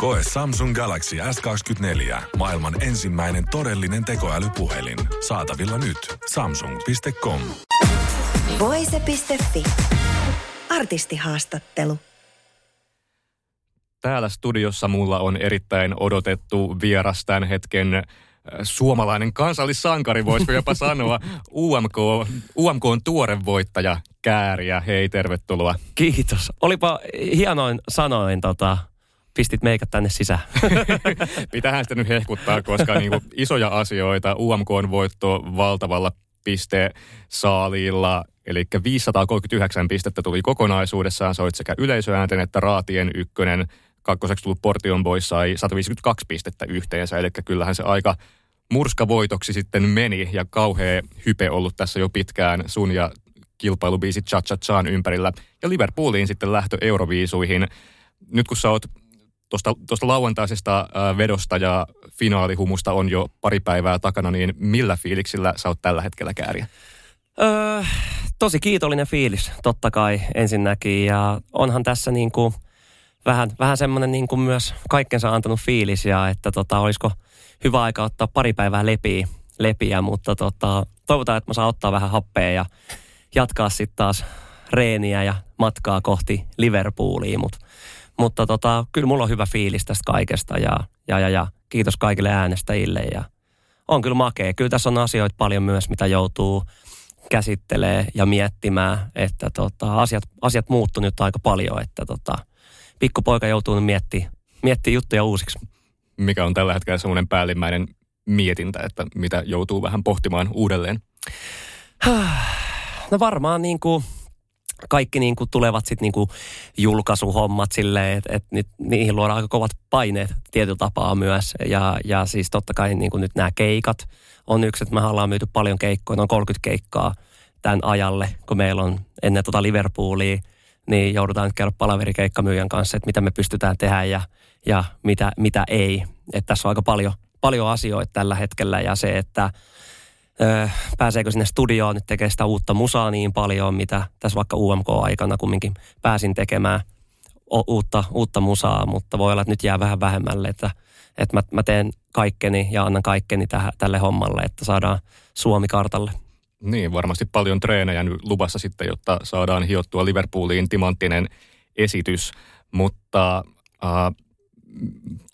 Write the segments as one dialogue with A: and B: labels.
A: Koe Samsung Galaxy S24. Maailman ensimmäinen todellinen tekoälypuhelin. Saatavilla nyt. Samsung.com.
B: Voise.fi. Artistihaastattelu.
C: Täällä studiossa mulla on erittäin odotettu vieras tämän hetken äh, suomalainen kansallissankari, voisiko jopa sanoa. UMK, UMK on tuore voittaja Kääriä. Hei, tervetuloa.
D: Kiitos. Olipa hienoin sanoin, tota, pistit meikät tänne sisään.
C: Pitähän sitä nyt hehkuttaa, koska niinku isoja asioita. UMK on voitto valtavalla pistesaaliilla, eli 539 pistettä tuli kokonaisuudessaan. Soit sekä yleisöäänten että raatien ykkönen. Kakkoseksi tullut Portion Boys sai 152 pistettä yhteensä, eli kyllähän se aika murskavoitoksi sitten meni ja kauhea hype ollut tässä jo pitkään sun ja kilpailubiisit Cha Cha ympärillä. Ja Liverpooliin sitten lähtö Euroviisuihin. Nyt kun sä oot tuosta lauantaisesta äh, vedosta ja finaalihumusta on jo pari päivää takana, niin millä fiiliksillä sä oot tällä hetkellä kääriä?
D: Öö, tosi kiitollinen fiilis, totta kai ensinnäkin. Ja onhan tässä niin kuin vähän, vähän semmoinen niin kuin myös kaikkensa antanut fiilis ja että tota, olisiko hyvä aika ottaa pari päivää lepiä, lepiä mutta tota, toivotaan, että mä saan ottaa vähän happea ja jatkaa sitten taas reeniä ja matkaa kohti Liverpoolia, mutta mutta tota, kyllä mulla on hyvä fiilis tästä kaikesta ja, ja, ja, ja kiitos kaikille äänestäjille ja on kyllä makea. Kyllä tässä on asioita paljon myös, mitä joutuu käsittelee ja miettimään, että tota, asiat, asiat muuttuu nyt aika paljon, että tota, pikkupoika joutuu nyt miettimään, miettimään juttuja uusiksi.
C: Mikä on tällä hetkellä semmoinen päällimmäinen mietintä, että mitä joutuu vähän pohtimaan uudelleen?
D: No varmaan niin kuin kaikki niin kuin tulevat sitten niin kuin julkaisuhommat silleen, että et nyt niihin luodaan aika kovat paineet tietyllä tapaa myös. Ja, ja siis totta kai niin kuin nyt nämä keikat on yksi, että me ollaan myyty paljon keikkoja, noin 30 keikkaa tämän ajalle, kun meillä on ennen tota Liverpoolia, niin joudutaan nyt käydä palaverikeikkamyyjän kanssa, että mitä me pystytään tehdä ja, ja mitä, mitä ei. Että tässä on aika paljon, paljon asioita tällä hetkellä ja se, että pääseekö sinne studioon nyt tekemään sitä uutta musaa niin paljon, mitä tässä vaikka UMK-aikana kumminkin pääsin tekemään uutta, uutta musaa, mutta voi olla, että nyt jää vähän vähemmälle, että, että mä, mä teen kaikkeni ja annan kaikkeni tähän, tälle hommalle, että saadaan Suomi kartalle.
C: Niin, varmasti paljon treenejä nyt luvassa sitten, jotta saadaan hiottua Liverpooliin timanttinen esitys, mutta äh,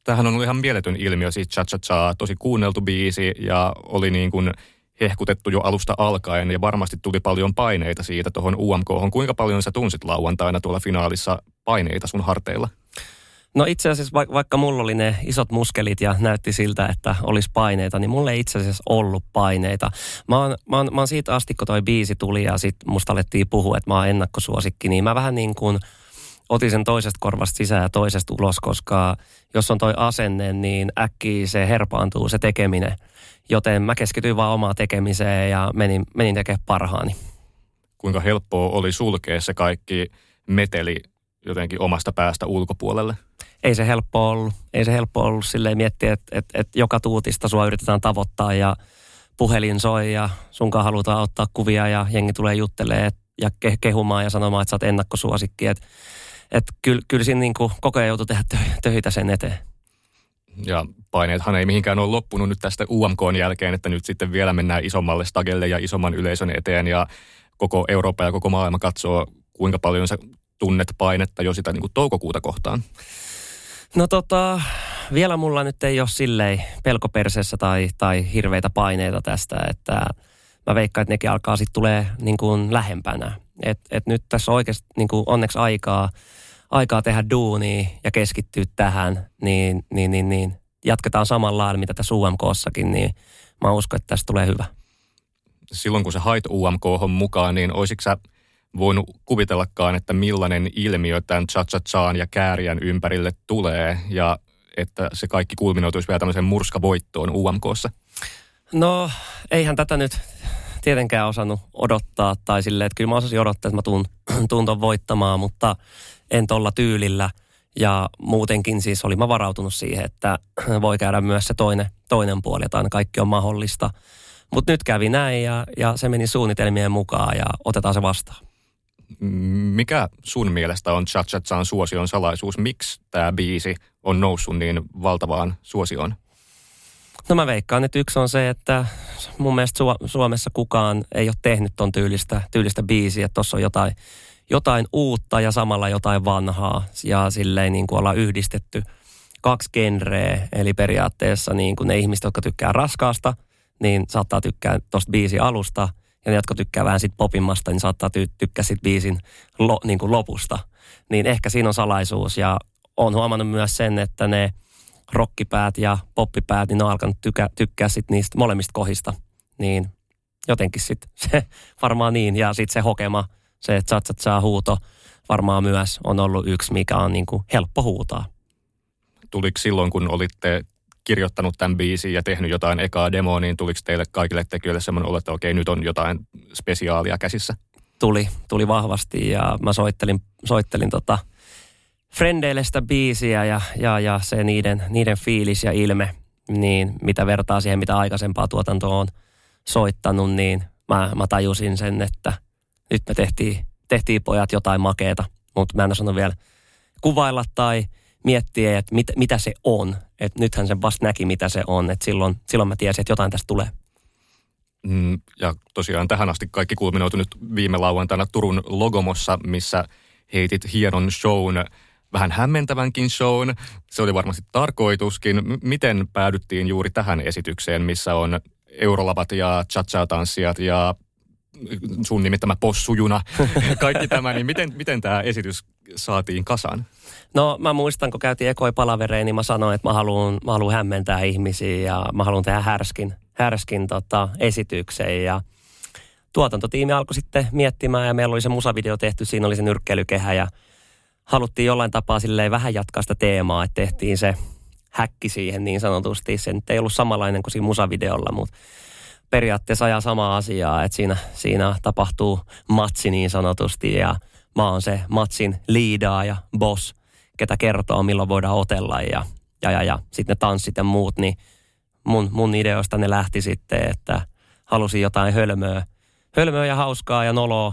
C: tämähän on ollut ihan mieletön ilmiö, siis Cha Cha, tosi kuunneltu biisi ja oli niin kuin – hehkutettu jo alusta alkaen ja varmasti tuli paljon paineita siitä tuohon UMK. Kuinka paljon sä tunsit lauantaina tuolla finaalissa paineita sun harteilla?
D: No itse asiassa va- vaikka mulla oli ne isot muskelit ja näytti siltä, että olisi paineita, niin mulla ei itse asiassa ollut paineita. Mä oon, mä oon, mä oon siitä asti, kun toi biisi tuli ja sit musta alettiin puhua, että mä oon ennakkosuosikki, niin mä vähän niin kuin otin sen toisesta korvasta sisään ja toisesta ulos, koska jos on toi asenne, niin äkkiä se herpaantuu se tekeminen – Joten mä keskityin vaan omaan tekemiseen ja menin, menin tekemään parhaani.
C: Kuinka helppoa oli sulkea se kaikki meteli jotenkin omasta päästä ulkopuolelle?
D: Ei se helppo ollut. Ei se helppo ollut silleen miettiä, että, että, että joka tuutista sua yritetään tavoittaa ja puhelin soi ja sunkaan halutaan ottaa kuvia ja jengi tulee juttelee ja kehumaan ja sanomaan, että sä oot ennakkosuosikki. Että, että kyllä, kyllä siinä niin kuin koko ajan joutuu tehdä töitä sen eteen.
C: Ja paineethan ei mihinkään ole loppunut nyt tästä UMK jälkeen, että nyt sitten vielä mennään isommalle stagelle ja isomman yleisön eteen ja koko Eurooppa ja koko maailma katsoo, kuinka paljon sä tunnet painetta jo sitä niin kuin toukokuuta kohtaan.
D: No tota, vielä mulla nyt ei ole silleen pelkoperseessä tai, tai hirveitä paineita tästä, että mä veikkaan, että nekin alkaa sitten tulee niin kuin lähempänä. Et, et nyt tässä on oikeasti niin kuin onneksi aikaa aikaa tehdä duunia ja keskittyä tähän, niin, niin, niin, niin jatketaan samalla lailla, mitä tässä UMKssakin, niin mä uskon, että tästä tulee hyvä.
C: Silloin kun sä hait UMK mukaan, niin olisitko sä voinut kuvitellakaan, että millainen ilmiö tämän cha ja Kääriän ympärille tulee ja että se kaikki kulminoituisi vielä tämmöiseen murskavoittoon UMKssa?
D: No, eihän tätä nyt tietenkään osannut odottaa tai silleen, että kyllä mä osasin odottaa, että mä tuun, tuun ton voittamaan, mutta en tolla tyylillä. Ja muutenkin siis olin mä varautunut siihen, että voi käydä myös se toinen, toinen puoli, että aina kaikki on mahdollista. Mutta nyt kävi näin ja, ja se meni suunnitelmien mukaan ja otetaan se vastaan.
C: Mikä sun mielestä on Cha Cha Chan suosion salaisuus? Miksi tämä biisi on noussut niin valtavaan suosioon?
D: No mä veikkaan, että yksi on se, että mun mielestä Suomessa kukaan ei ole tehnyt ton tyylistä, tyylistä biisiä. Tuossa on jotain, jotain uutta ja samalla jotain vanhaa. Ja silleen niin kuin ollaan yhdistetty kaksi genreä. Eli periaatteessa niin kuin ne ihmiset, jotka tykkää raskaasta, niin saattaa tykkää tuosta biisi alusta. Ja ne, jotka tykkää vähän sit popimmasta, niin saattaa ty- tykkää sit biisin lo, niin kuin lopusta. Niin ehkä siinä on salaisuus. Ja on huomannut myös sen, että ne – rockipäät ja poppipäät, niin ne on alkanut tykä, tykkää sit niistä molemmista kohista. Niin jotenkin sitten se varmaan niin. Ja sitten se hokema, se cha cha huuto varmaan myös on ollut yksi, mikä on niin kuin helppo huutaa.
C: Tuliko silloin, kun olitte kirjoittanut tämän biisin ja tehnyt jotain ekaa demoa, niin tuliko teille kaikille tekijöille semmoinen olo, että okei, nyt on jotain spesiaalia käsissä?
D: Tuli, tuli vahvasti ja mä soittelin, soittelin tota, frendeille sitä biisiä ja, ja, ja se niiden, niiden fiilis ja ilme, niin mitä vertaa siihen, mitä aikaisempaa tuotantoa on soittanut, niin mä, mä tajusin sen, että nyt me tehtiin, tehtiin pojat jotain makeeta, mutta mä en osannut vielä kuvailla tai miettiä, että mit, mitä se on. Et nythän se vasta näki, mitä se on. Et silloin, silloin mä tiesin, että jotain tästä tulee.
C: Mm, ja tosiaan tähän asti kaikki kulminoitu nyt viime lauantaina Turun Logomossa, missä heitit hienon shown vähän hämmentävänkin shown. Se oli varmasti tarkoituskin. M- miten päädyttiin juuri tähän esitykseen, missä on eurolavat ja cha-cha-tanssijat ja sun nimittämä possujuna, kaikki tämä, niin miten, miten tämä esitys saatiin kasaan?
D: No mä muistan, kun käytiin ekoi palavereen, niin mä sanoin, että mä haluan, mä haluan hämmentää ihmisiä ja mä haluan tehdä härskin, härskin tota, esityksen ja tuotantotiimi alkoi sitten miettimään ja meillä oli se musavideo tehty, siinä oli se nyrkkeilykehä ja haluttiin jollain tapaa silleen vähän jatkaa sitä teemaa, että tehtiin se häkki siihen niin sanotusti. Se nyt ei ollut samanlainen kuin siinä musavideolla, mutta periaatteessa ajaa samaa asiaa, että siinä, siinä tapahtuu matsi niin sanotusti ja mä oon se matsin liidaa ja boss, ketä kertoo milloin voidaan otella ja, ja, ja, ja sitten ne tanssit ja muut, niin mun, mun ideoista ne lähti sitten, että halusin jotain hölmöä, hölmöä ja hauskaa ja noloa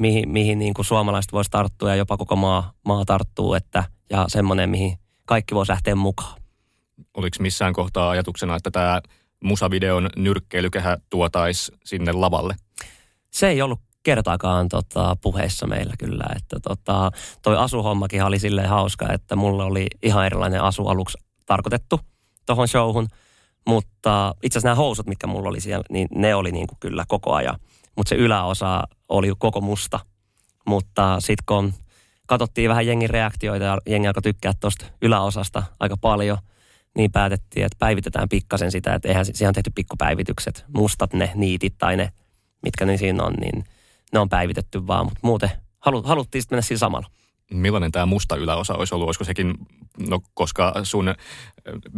D: mihin, mihin niin kuin suomalaiset voisi tarttua ja jopa koko maa, maa tarttuu, että, ja semmoinen, mihin kaikki voisi lähteä mukaan.
C: Oliko missään kohtaa ajatuksena, että tämä musavideon nyrkkeilykehä tuotaisi sinne lavalle?
D: Se ei ollut kertaakaan tota, puheissa meillä kyllä. Että tota, toi asuhommakin oli silleen hauska, että mulla oli ihan erilainen asu aluksi tarkoitettu tuohon showhun. Mutta itse asiassa nämä housut, mitkä mulla oli siellä, niin ne oli niin kuin kyllä koko ajan – mutta se yläosa oli koko musta. Mutta sitten kun katsottiin vähän jengin reaktioita ja jengi alkoi tykkää tuosta yläosasta aika paljon, niin päätettiin, että päivitetään pikkasen sitä, että eihän siihen on tehty pikkupäivitykset, mustat ne niitit tai ne, mitkä ne siinä on, niin ne on päivitetty vaan, mutta muuten halu, haluttiin sitten mennä siinä samalla
C: millainen tämä musta yläosa olisi ollut? Olisiko sekin, no koska sun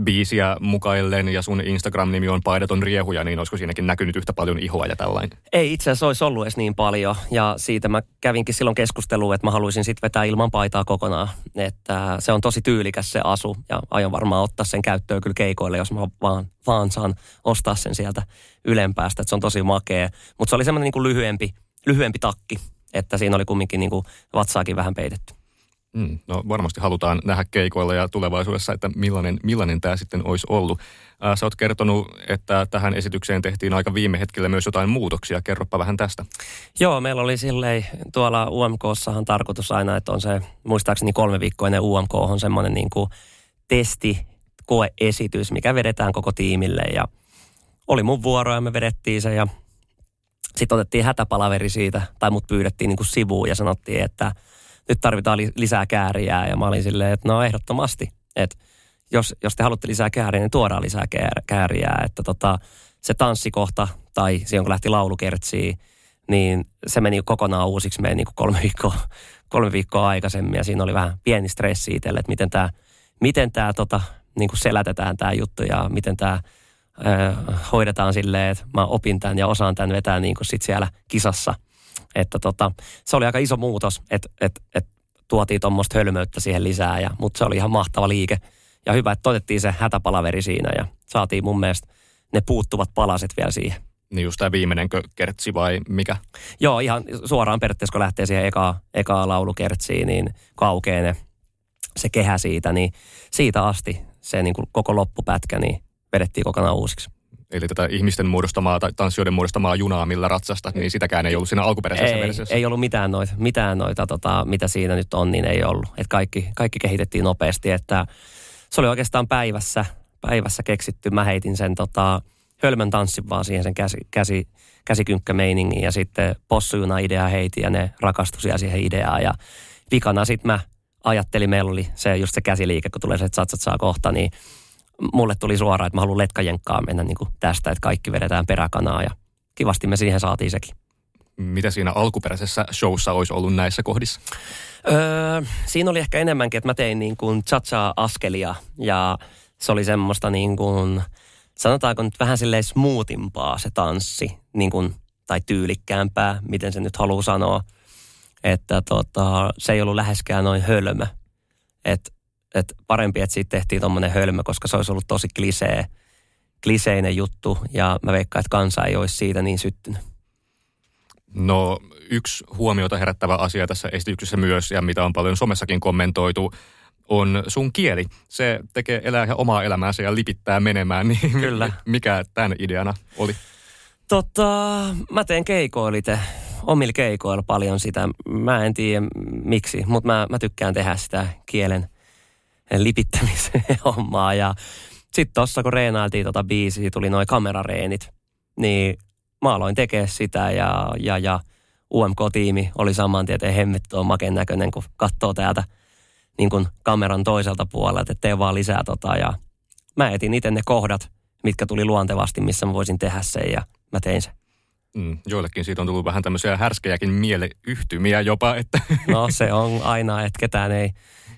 C: biisiä mukaillen ja sun Instagram-nimi on Paidaton riehuja, niin olisiko siinäkin näkynyt yhtä paljon ihoa ja tällainen?
D: Ei itse asiassa olisi ollut edes niin paljon ja siitä mä kävinkin silloin keskustelua, että mä haluaisin sitten vetää ilman paitaa kokonaan. Että se on tosi tyylikäs se asu ja aion varmaan ottaa sen käyttöön kyllä keikoille, jos mä vaan, vaan saan ostaa sen sieltä ylempäästä, että se on tosi makea. Mutta se oli semmoinen niin lyhyempi, lyhyempi takki, että siinä oli kumminkin niin kuin vatsaakin vähän peitetty.
C: Mm, no varmasti halutaan nähdä keikoilla ja tulevaisuudessa, että millainen, millainen tämä sitten olisi ollut. Sä oot kertonut, että tähän esitykseen tehtiin aika viime hetkellä myös jotain muutoksia. Kerropa vähän tästä.
D: Joo, meillä oli silleen tuolla UMKssahan tarkoitus aina, että on se muistaakseni kolme viikkoa ennen UMK on semmoinen niin kuin testi, koeesitys, mikä vedetään koko tiimille ja oli mun vuoro ja me vedettiin se ja sitten otettiin hätäpalaveri siitä, tai mut pyydettiin niin kuin sivuun ja sanottiin, että – nyt tarvitaan lisää kääriä. Ja mä olin silleen, että no ehdottomasti, että jos, jos te haluatte lisää kääriä, niin tuodaan lisää kääriä. Että tota, se tanssikohta tai silloin kun lähti laulukertsiin, niin se meni kokonaan uusiksi meidän niin kolme, viikkoa, kolme viikkoa aikaisemmin. Ja siinä oli vähän pieni stressi itselle, että miten tämä miten tää, tota, niin kuin selätetään tämä juttu ja miten tämä hoidetaan silleen, että mä opin tämän ja osaan tämän vetää niin kuin sit siellä kisassa. Että tota, se oli aika iso muutos, että et, et tuotiin tuommoista hölmöyttä siihen lisää, ja, mutta se oli ihan mahtava liike. Ja hyvä, että otettiin se hätäpalaveri siinä ja saatiin mun mielestä ne puuttuvat palaset vielä siihen.
C: Niin just tämä viimeinen kertsi vai mikä?
D: Joo, ihan suoraan periaatteessa, kun lähtee siihen eka, eka laulukertsiin, niin kaukee ne, se kehä siitä, niin siitä asti se niin kuin koko loppupätkä niin vedettiin kokonaan uusiksi.
C: Eli tätä ihmisten muodostamaa tai tanssijoiden muodostamaa junaa, millä ratsasta, niin sitäkään ei ollut siinä alkuperäisessä
D: ei,
C: versiossa.
D: Ei ollut mitään noita, mitään noita tota, mitä siinä nyt on, niin ei ollut. Et kaikki, kaikki kehitettiin nopeasti, että se oli oikeastaan päivässä, päivässä keksitty. Mä heitin sen tota, hölmön tanssin vaan siihen sen käsi, käsi, käsikynkkämeiningin ja sitten possujuna idea heiti ja ne rakastui siihen ideaan ja vikana sitten mä ajattelin, meillä oli se just se käsiliike, kun tulee se, että satsat saa kohta, niin mulle tuli suoraan, että mä haluan letkajenkkaa mennä niin kuin tästä, että kaikki vedetään peräkanaa ja kivasti me siihen saatiin sekin.
C: Mitä siinä alkuperäisessä showssa olisi ollut näissä kohdissa?
D: Öö, siinä oli ehkä enemmänkin, että mä tein niin kuin cha askelia ja se oli semmoista niin kuin, sanotaanko nyt vähän silleen smoothimpaa se tanssi, niin kuin, tai tyylikkäämpää, miten se nyt haluaa sanoa. Että tota, se ei ollut läheskään noin hölmö. Että et parempi, että siitä tehtiin tuommoinen hölmö, koska se olisi ollut tosi klisee, kliseinen juttu. Ja mä veikkaan, että kansa ei olisi siitä niin syttynyt.
C: No yksi huomiota herättävä asia tässä esityksessä myös, ja mitä on paljon somessakin kommentoitu, on sun kieli. Se tekee elää ihan omaa elämäänsä ja lipittää menemään. Niin
D: Kyllä.
C: Mikä tämän ideana oli?
D: Tota, mä teen keikoilite, omilla keikoilla paljon sitä. Mä en tiedä miksi, mutta mä, mä tykkään tehdä sitä kielen lipittämisen hommaa. Ja sitten tossa kun reenailtiin tota biisiä, tuli noin kamerareenit, niin mä aloin tekemään sitä ja, ja, ja UMK-tiimi oli saman tieteen hemmetti on maken näköinen, kun katsoo täältä niin kuin kameran toiselta puolelta, että tee vaan lisää tota ja mä etin itse ne kohdat, mitkä tuli luontevasti, missä mä voisin tehdä sen ja mä tein sen.
C: Mm, joillekin siitä on tullut vähän tämmöisiä härskejäkin mieleyhtymiä jopa, että...
D: No se on aina, että ketään ei,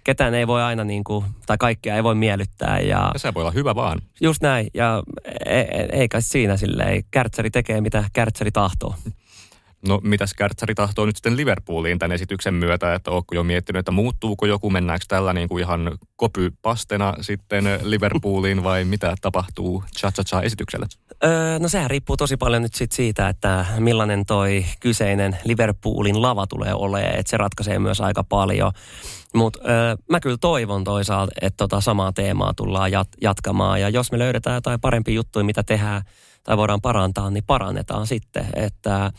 D: ketään ei voi aina niin kuin, tai kaikkea ei voi miellyttää. Ja,
C: ja se voi olla hyvä vaan.
D: Just näin, ja e, e, ei kai siinä silleen, kärtsäri tekee mitä kärtsäri tahtoo.
C: No mitäs Kärtsäri tahtoo nyt sitten Liverpooliin tämän esityksen myötä, että ootko jo miettinyt, että muuttuuko joku, mennäänkö tällä niin kuin ihan kopypastena sitten Liverpooliin vai mitä tapahtuu Cha-Cha-Cha esityksellä?
D: Öö, no sehän riippuu tosi paljon nyt sit siitä, että millainen toi kyseinen Liverpoolin lava tulee olemaan, että se ratkaisee myös aika paljon. Mutta öö, mä kyllä toivon toisaalta, että tota samaa teemaa tullaan jat- jatkamaan ja jos me löydetään jotain parempia juttuja, mitä tehdään tai voidaan parantaa, niin parannetaan sitten, että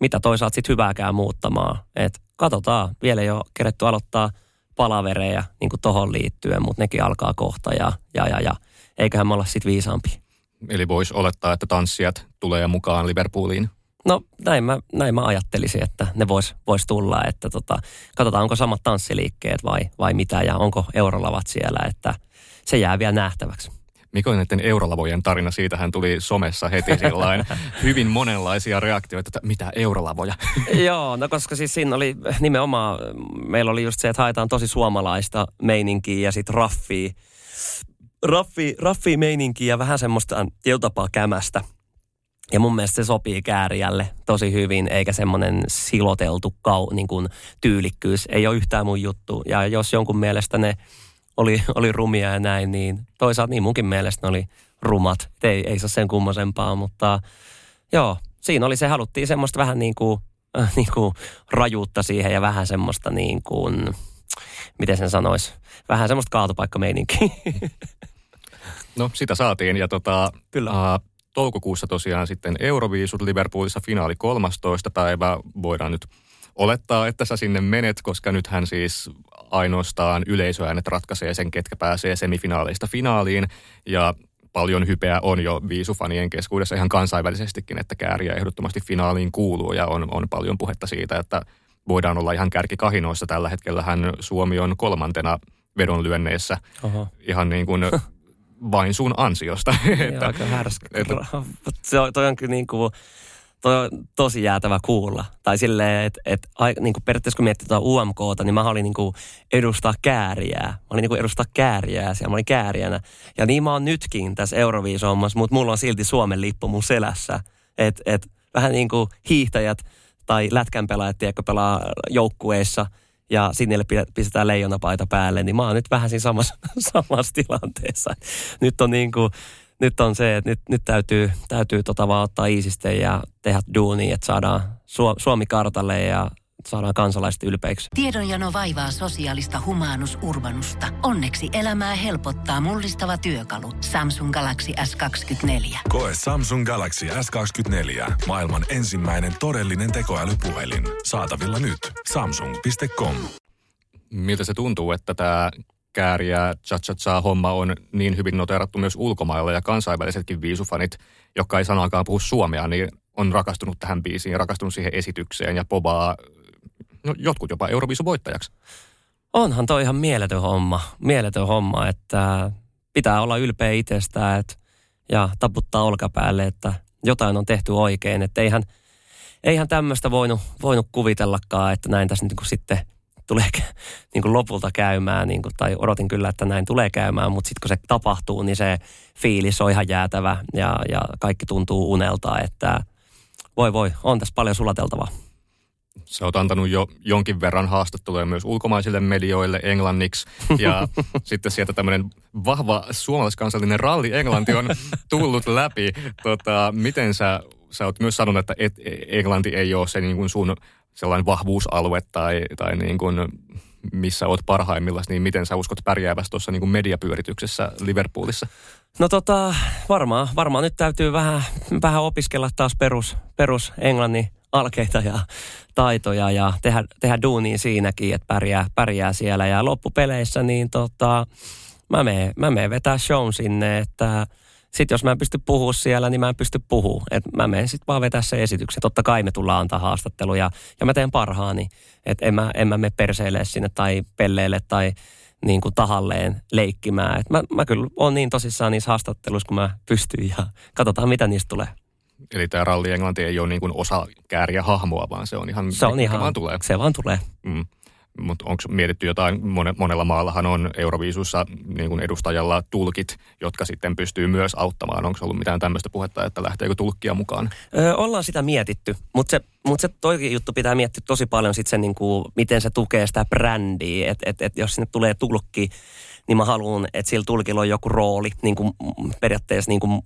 D: mitä toisaalta sitten hyvääkään muuttamaan. Et katsotaan, vielä ole keretty aloittaa palavereja niin kuin tohon liittyen, mutta nekin alkaa kohta ja, ja, ja, ja eiköhän me olla sitten viisaampi.
C: Eli voisi olettaa, että tanssijat tulee mukaan Liverpooliin?
D: No näin mä, näin mä ajattelisin, että ne vois, vois tulla, että tota, katsotaan onko samat tanssiliikkeet vai, vai mitä ja onko eurolavat siellä, että se jää vielä nähtäväksi.
C: Mikä on näiden eurolavojen tarina? Siitähän tuli somessa heti sillain hyvin monenlaisia reaktioita, että mitä eurolavoja?
D: Joo, no koska siis siinä oli nimenomaan, meillä oli just se, että haetaan tosi suomalaista meininkiä ja sitten raffia. Raffi, raffi meininkiä ja vähän semmoista tietotapaa kämästä. Ja mun mielestä se sopii kääriälle tosi hyvin, eikä semmoinen siloteltu kau, niin kuin tyylikkyys. Ei ole yhtään mun juttu. Ja jos jonkun mielestä ne oli, oli rumia ja näin, niin toisaalta niin munkin mielestä ne oli rumat. Ei, ei ole sen kummosempaa, mutta joo, siinä oli se, haluttiin semmoista vähän niin kuin, äh, niin kuin rajuutta siihen ja vähän semmoista niin kuin, miten sen sanoisi, vähän semmoista kaatopaikkameininkiä.
C: No sitä saatiin ja tota,
D: Kyllä.
C: Uh, toukokuussa tosiaan sitten Euroviisut Liverpoolissa finaali 13 päivä. Voidaan nyt olettaa, että sä sinne menet, koska nythän siis ainoastaan yleisöäänet ratkaisee sen, ketkä pääsee semifinaaleista finaaliin. Ja paljon hypeä on jo viisufanien keskuudessa ihan kansainvälisestikin, että kääriä ehdottomasti finaaliin kuuluu ja on, on paljon puhetta siitä, että voidaan olla ihan kärkikahinoissa. Tällä hetkellä hän Suomi on kolmantena vedonlyönneissä Oho. ihan niin kuin vain sun ansiosta.
D: että, aika härskä. Että, se on, toi on kyllä niin kuin, to, tosi jäätävä kuulla. Tai silleen, että et, niin periaatteessa kun miettii tuota UMKta, niin mä olin niin kuin edustaa kääriää. Mä olin niin kuin edustaa kääriää siellä, mä olin kääriänä. Ja niin mä oon nytkin tässä Euroviisommassa, mutta mulla on silti Suomen lippu mun selässä. Että et, vähän niin kuin hiihtäjät tai lätkänpelaajat, tiedätkö, pelaa joukkueissa ja sinne pistetään leijonapaita päälle, niin mä oon nyt vähän siinä samassa, samassa tilanteessa. Nyt on niin kuin, nyt on se, että nyt, nyt täytyy, täytyy tota vaan ottaa iisistä ja tehdä duuni, että saadaan Suomi kartalle ja saadaan kansalaiset ylpeiksi.
E: Tiedonjano vaivaa sosiaalista humanus urbanusta. Onneksi elämää helpottaa mullistava työkalu. Samsung Galaxy S24.
A: Koe Samsung Galaxy S24. Maailman ensimmäinen todellinen tekoälypuhelin. Saatavilla nyt. Samsung.com.
C: Miltä se tuntuu, että tämä kääriä cha homma on niin hyvin noterattu myös ulkomailla ja kansainvälisetkin viisufanit, jotka ei sanakaan puhu suomea, niin on rakastunut tähän biisiin, rakastunut siihen esitykseen ja pobaa no, jotkut jopa Euroviisun voittajaksi.
D: Onhan toi ihan mieletön homma, mieletön homma, että pitää olla ylpeä itsestään et, ja taputtaa olkapäälle, että jotain on tehty oikein. Että eihän, eihän tämmöistä voinut, voinut kuvitellakaan, että näin tässä niin sitten tulee niin kuin lopulta käymään, niin kuin, tai odotin kyllä, että näin tulee käymään, mutta sitten kun se tapahtuu, niin se fiilis on ihan jäätävä ja, ja kaikki tuntuu unelta, että voi voi, on tässä paljon sulateltavaa.
C: Sä oot antanut jo jonkin verran haastatteluja myös ulkomaisille medioille englanniksi. Ja sitten sieltä tämmöinen vahva suomalaiskansallinen ralli Englanti on tullut läpi. Tota, miten sä, sä oot myös sanonut, että et, Englanti ei ole se niin kuin sun sellainen vahvuusalue tai, tai niin kuin missä oot parhaimmillaan, niin miten sä uskot pärjäävässä tuossa niin mediapyörityksessä Liverpoolissa?
D: No tota, varmaan, varmaan nyt täytyy vähän, vähän opiskella taas perus, perus englannin alkeita ja taitoja ja tehdä, tehdä duunia siinäkin, että pärjää, pärjää siellä. Ja loppupeleissä niin tota, mä menen, mä menen vetää show sinne, että sitten jos mä en pysty puhua siellä, niin mä en pysty puhua. Et mä menen sitten vaan vetää se esityksen. Totta kai me tullaan antaa haastatteluja ja mä teen parhaani. Että en mä, en mä mene perseille sinne tai pelleille tai niin kuin tahalleen leikkimään. Et mä, mä kyllä on niin tosissaan niissä haastatteluissa, kun mä pystyn ja katsotaan mitä niistä tulee.
C: Eli tämä ralli englanti ei ole niin kuin osa kääriä hahmoa, vaan se on ihan,
D: se on ihan,
C: vaan tulee.
D: Se vaan tulee. Mm.
C: Mutta onko mietitty jotain, monella maallahan on Euroviisussa niin kuin edustajalla tulkit, jotka sitten pystyy myös auttamaan. Onko ollut mitään tämmöistä puhetta, että lähteekö tulkkia mukaan?
D: Öö, ollaan sitä mietitty, mutta se, mut se toikin juttu pitää miettiä tosi paljon sitten se, niin kuin, miten se tukee sitä brändiä. Että et, et jos sinne tulee tulkki, niin mä haluan, että sillä tulkilla on joku rooli, niin kuin periaatteessa niin kuin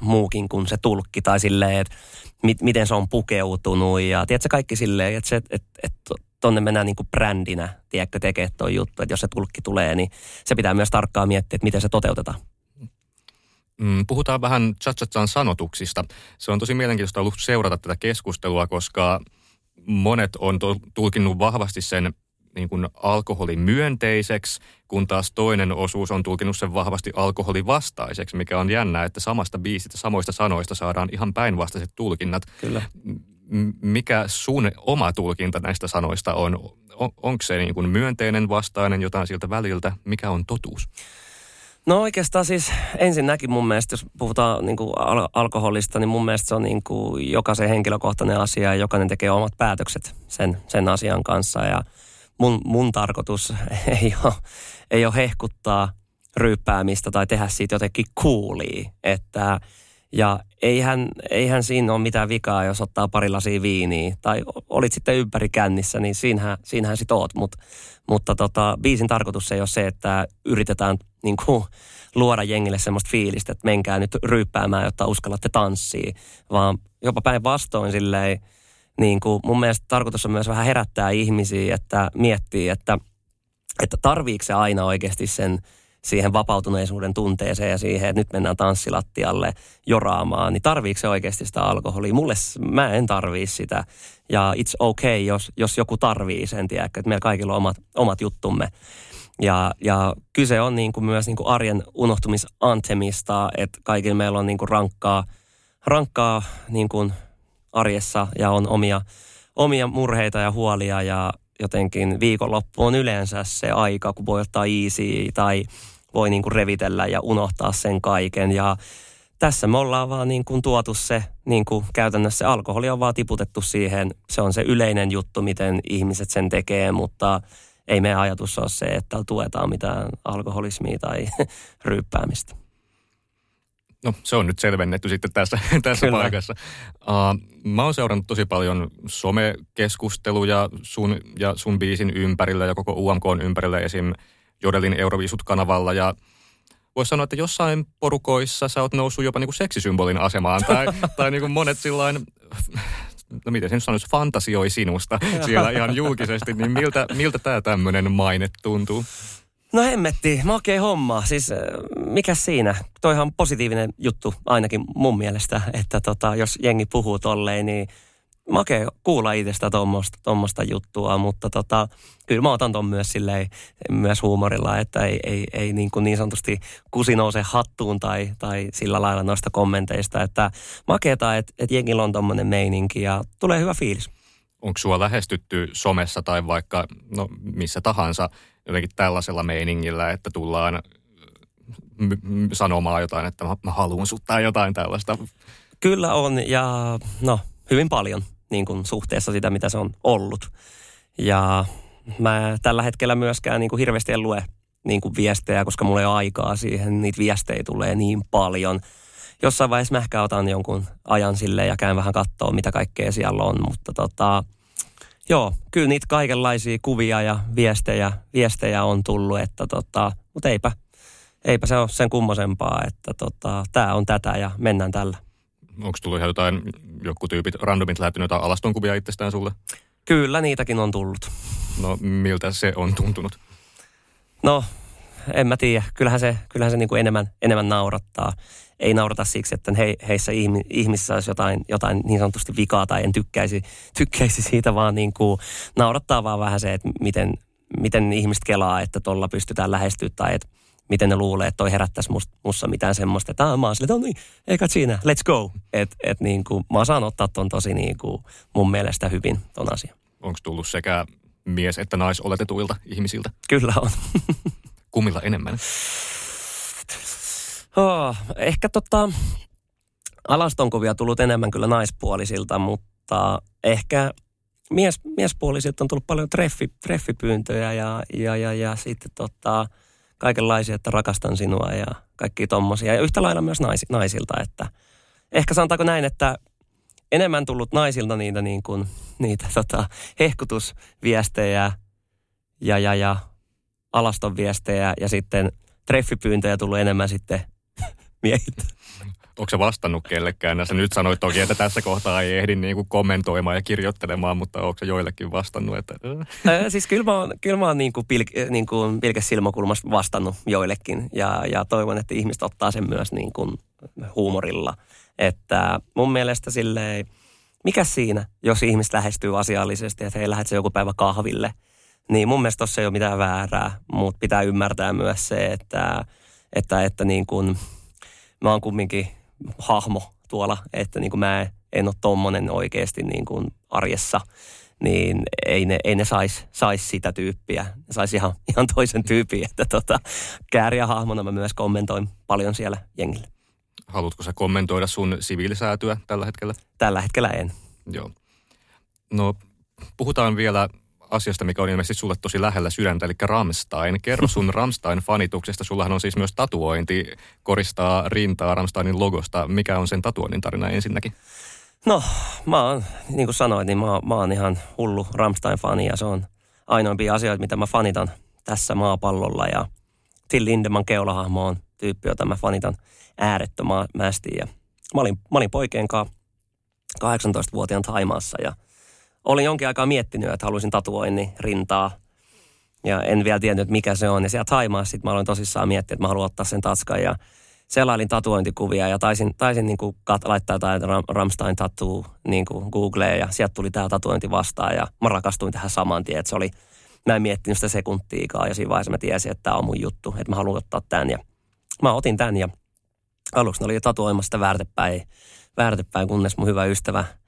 D: muukin kuin se tulkki, tai silleen, että mit, miten se on pukeutunut, ja tiedätkö kaikki silleen, että, se, että, että tonne mennään niin kuin brändinä, tiedätkö, tekee tuo juttu, että jos se tulkki tulee, niin se pitää myös tarkkaan miettiä, että miten se toteutetaan.
C: Mm, puhutaan vähän Chachacan sanotuksista. Se on tosi mielenkiintoista ollut seurata tätä keskustelua, koska monet on tulkinnut vahvasti sen niin kuin alkoholimyönteiseksi, kun taas toinen osuus on tulkinut sen vahvasti alkoholivastaiseksi, mikä on jännää, että samasta biisistä, samoista sanoista saadaan ihan päinvastaiset tulkinnat.
D: Kyllä.
C: Mikä sun oma tulkinta näistä sanoista on? on onko se niin kuin myönteinen, vastainen, jotain siltä väliltä? Mikä on totuus?
D: No oikeastaan siis ensinnäkin mun mielestä, jos puhutaan niin kuin al- alkoholista, niin mun mielestä se on niin kuin jokaisen henkilökohtainen asia ja jokainen tekee omat päätökset sen, sen asian kanssa. Ja mun, mun tarkoitus ei ole, ei ole hehkuttaa ryyppäämistä tai tehdä siitä jotenkin kuulia. Että, ja eihän, eihän siinä ole mitään vikaa, jos ottaa pari lasia viiniä. Tai olit sitten ympäri kännissä, niin siinähän, siinähän sit oot. Mut, mutta tota, biisin tarkoitus ei ole se, että yritetään niin kuin, luoda jengille semmoista fiilistä, että menkää nyt ryyppäämään, jotta uskallatte tanssia. Vaan jopa päinvastoin silleen, niin kuin mun mielestä tarkoitus on myös vähän herättää ihmisiä, että miettii, että, että tarviiko se aina oikeasti sen siihen vapautuneisuuden tunteeseen ja siihen, että nyt mennään tanssilattialle joraamaan, niin tarviiko se oikeasti sitä alkoholia? Mulle mä en tarvii sitä. Ja it's okay, jos, jos joku tarvii sen, tiedäkö, että meillä kaikilla on omat, omat juttumme. Ja, ja kyse on niin kuin myös niin kuin arjen unohtumisantemista, että kaikilla meillä on niin kuin rankkaa, rankkaa niin kuin arjessa ja on omia, omia murheita ja huolia ja jotenkin viikonloppu on yleensä se aika, kun voi ottaa easy tai voi niin kuin revitellä ja unohtaa sen kaiken. Ja tässä me ollaan vaan niin kuin tuotu se, niin kuin käytännössä alkoholi on vaan tiputettu siihen. Se on se yleinen juttu, miten ihmiset sen tekee, mutta ei meidän ajatus ole se, että tuetaan mitään alkoholismia tai ryyppäämistä.
C: No se on nyt selvennetty sitten tässä, tässä paikassa. Uh, mä oon seurannut tosi paljon somekeskusteluja sun ja sun biisin ympärillä ja koko UMK ympärillä esim. Jodelin Euroviisut-kanavalla ja voisi sanoa, että jossain porukoissa sä oot noussut jopa niinku seksisymbolin asemaan tai, tai niinku monet sillain no miten se nyt sanoisi, fantasioi sinusta siellä ihan julkisesti, niin miltä, miltä tämä tämmöinen maine tuntuu?
D: No hemmetti, makea homma. Siis mikä siinä? Toihan on positiivinen juttu ainakin mun mielestä, että tota, jos jengi puhuu tolleen, niin makea kuulla itsestä tuommoista juttua, mutta tota, kyllä mä otan ton myös silleen, myös huumorilla, että ei, ei, ei niin, kuin niin sanotusti kusi nouse hattuun tai, tai sillä lailla noista kommenteista, että makeeta, että, että jengillä on tommonen meininki ja tulee hyvä fiilis.
C: Onko sua lähestytty somessa tai vaikka no, missä tahansa jotenkin tällaisella meiningillä, että tullaan sanomaan jotain, että mä, mä haluan sut tai jotain tällaista?
D: Kyllä on ja no hyvin paljon niin kuin suhteessa sitä, mitä se on ollut. Ja mä tällä hetkellä myöskään niin kuin hirveästi en lue niin kuin viestejä, koska mulla ei ole aikaa siihen. Niitä viestejä tulee niin paljon. Jossain vaiheessa mä ehkä otan jonkun ajan sille ja käyn vähän katsoa, mitä kaikkea siellä on. Mutta tota, joo, kyllä niitä kaikenlaisia kuvia ja viestejä, viestejä on tullut, että tota, mutta eipä, eipä se ole sen kummosempaa, että tota, tämä on tätä ja mennään tällä.
C: Onko tullut ihan jotain, joku tyypit randomit lähettänyt jotain alastonkuvia itsestään sulle?
D: Kyllä, niitäkin on tullut.
C: No, miltä se on tuntunut?
D: No, en mä tiedä. Kyllähän se, kyllähän se niin kuin enemmän, enemmän naurattaa. Ei naurata siksi, että he, heissä ihmisissä olisi jotain, jotain niin sanotusti vikaa tai en tykkäisi, tykkäisi siitä, vaan niin kuin naurattaa vaan vähän se, että miten, miten ihmiset kelaa, että tuolla pystytään lähestyä tai että miten ne luulee, että toi herättäisi must, mussa mitään semmoista, että mä oon sille, että no niin, eikä siinä, let's go. Että et niin kuin, mä osaan ottaa ton tosi niin kuin mun mielestä hyvin ton asian.
C: Onko tullut sekä mies- että naisoletetuilta ihmisiltä?
D: Kyllä on.
C: Kummilla enemmän?
D: Oh, ehkä tota, alastonkuvia tullut enemmän kyllä naispuolisilta, mutta ehkä mies, miespuolisilta on tullut paljon treffi, treffipyyntöjä ja, ja, ja, ja sitten tota, kaikenlaisia, että rakastan sinua ja kaikki tommosia. Ja yhtä lailla myös nais, naisilta, että ehkä sanotaanko näin, että enemmän tullut naisilta niitä, niin kuin, niitä tota, hehkutusviestejä ja, ja, ja alaston viestejä ja sitten treffipyyntöjä tullut enemmän sitten miehiltä.
C: Onko se vastannut kellekään? Sä nyt sanoit toki, että tässä kohtaa ei ehdi niin kuin kommentoimaan ja kirjoittelemaan, mutta onko se joillekin vastannut? Että...
D: Ää, siis kyllä mä oon, kyllä mä oon niin kuin pilk, niin kuin silmäkulmasta vastannut joillekin ja, ja toivon, että ihmiset ottaa sen myös niin kuin huumorilla. Että mun mielestä silleen, mikä siinä, jos ihmiset lähestyy asiallisesti, että hei, lähdet se joku päivä kahville, niin mun mielestä tossa ei ole mitään väärää, mutta pitää ymmärtää myös se, että, että, että niin kuin, mä oon kumminkin hahmo tuolla, että niin kuin mä en ole tommonen oikeasti niin kuin arjessa, niin ei ne, ei ne saisi sais sitä tyyppiä. Ne saisi ihan, ihan toisen tyypin, että tota, kääriä hahmona mä myös kommentoin paljon siellä jengille.
C: Haluatko sä kommentoida sun siviilisäätyä tällä hetkellä?
D: Tällä hetkellä en.
C: Joo. No, puhutaan vielä asiasta, mikä on ilmeisesti sulle tosi lähellä sydäntä, eli Ramstein. Kerro sun Ramstein-fanituksesta. Sullahan on siis myös tatuointi, koristaa rintaa Ramsteinin logosta. Mikä on sen tatuoinnin tarina ensinnäkin?
D: No, mä oon, niin kuin sanoin, niin mä, mä oon ihan hullu Ramstein-fani ja se on ainoimpia asioita, mitä mä fanitan tässä maapallolla. Ja Till Lindemann keulahahmo on tyyppi, jota mä fanitan äärettömästi. Ja mä olin, mä olin poikien kanssa 18-vuotiaan Taimaassa ja – olin jonkin aikaa miettinyt, että haluaisin tatuoinnin rintaa. Ja en vielä tiennyt, että mikä se on. Ja siellä Taimaassa sitten mä aloin tosissaan miettiä, että mä haluan ottaa sen tatskan. Ja selailin tatuointikuvia ja taisin, taisin niin kuin kat, laittaa jotain Ramstein tattoo niin Googleen. Ja sieltä tuli tämä tatuointi vastaan ja mä rakastuin tähän saman tien. Että se oli, mä en miettinyt sitä sekuntiikaan ja siinä vaiheessa mä tiesin, että tämä on mun juttu. Että mä haluan ottaa tämän ja mä otin tämän ja aluksi ne oli tatuoimassa sitä väärtepäin, väärtepäin, kunnes mun hyvä ystävä –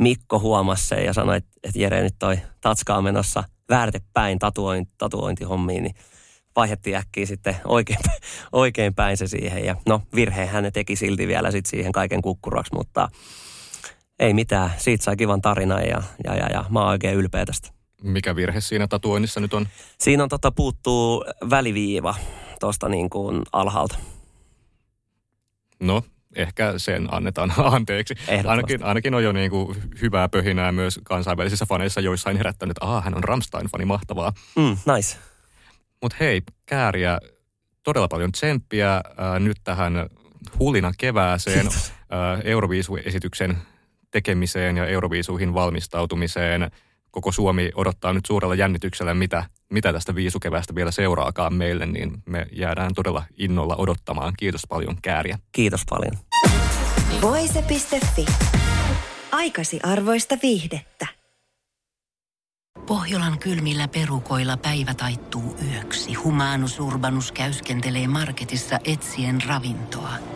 D: Mikko huomasi sen ja sanoi, että, että Jere nyt toi tatska on menossa väärtepäin tatuointi, tatuointihommiin, niin vaihettiin äkkiä sitten oikein, oikein päin se siihen. Ja no virhehän ne teki silti vielä sitten siihen kaiken kukkuraksi, mutta ei mitään. Siitä sai kivan tarinan ja, ja, ja, ja mä oon oikein ylpeä tästä.
C: Mikä virhe siinä tatuoinnissa nyt on?
D: Siinä on tota, puuttuu väliviiva tuosta niin kuin alhaalta.
C: No, ehkä sen annetaan anteeksi. Ainakin, ainakin on jo niin kuin hyvää pöhinää myös kansainvälisissä faneissa, joissain herättänyt, että hän on Ramstein-fani, mahtavaa.
D: Mm, nice.
C: Mutta hei, Kääriä, todella paljon tsemppiä äh, nyt tähän hulinan kevääseen, äh, Euroviisu-esityksen tekemiseen ja Euroviisuihin valmistautumiseen. Koko Suomi odottaa nyt suurella jännityksellä, mitä, mitä tästä viisukeväästä vielä seuraakaan meille, niin me jäädään todella innolla odottamaan. Kiitos paljon Kääriä.
D: Kiitos paljon.
B: Voise.fi. Aikasi arvoista viihdettä.
E: Pohjolan kylmillä perukoilla päivä taittuu yöksi. Humanus Urbanus käyskentelee marketissa etsien ravintoa.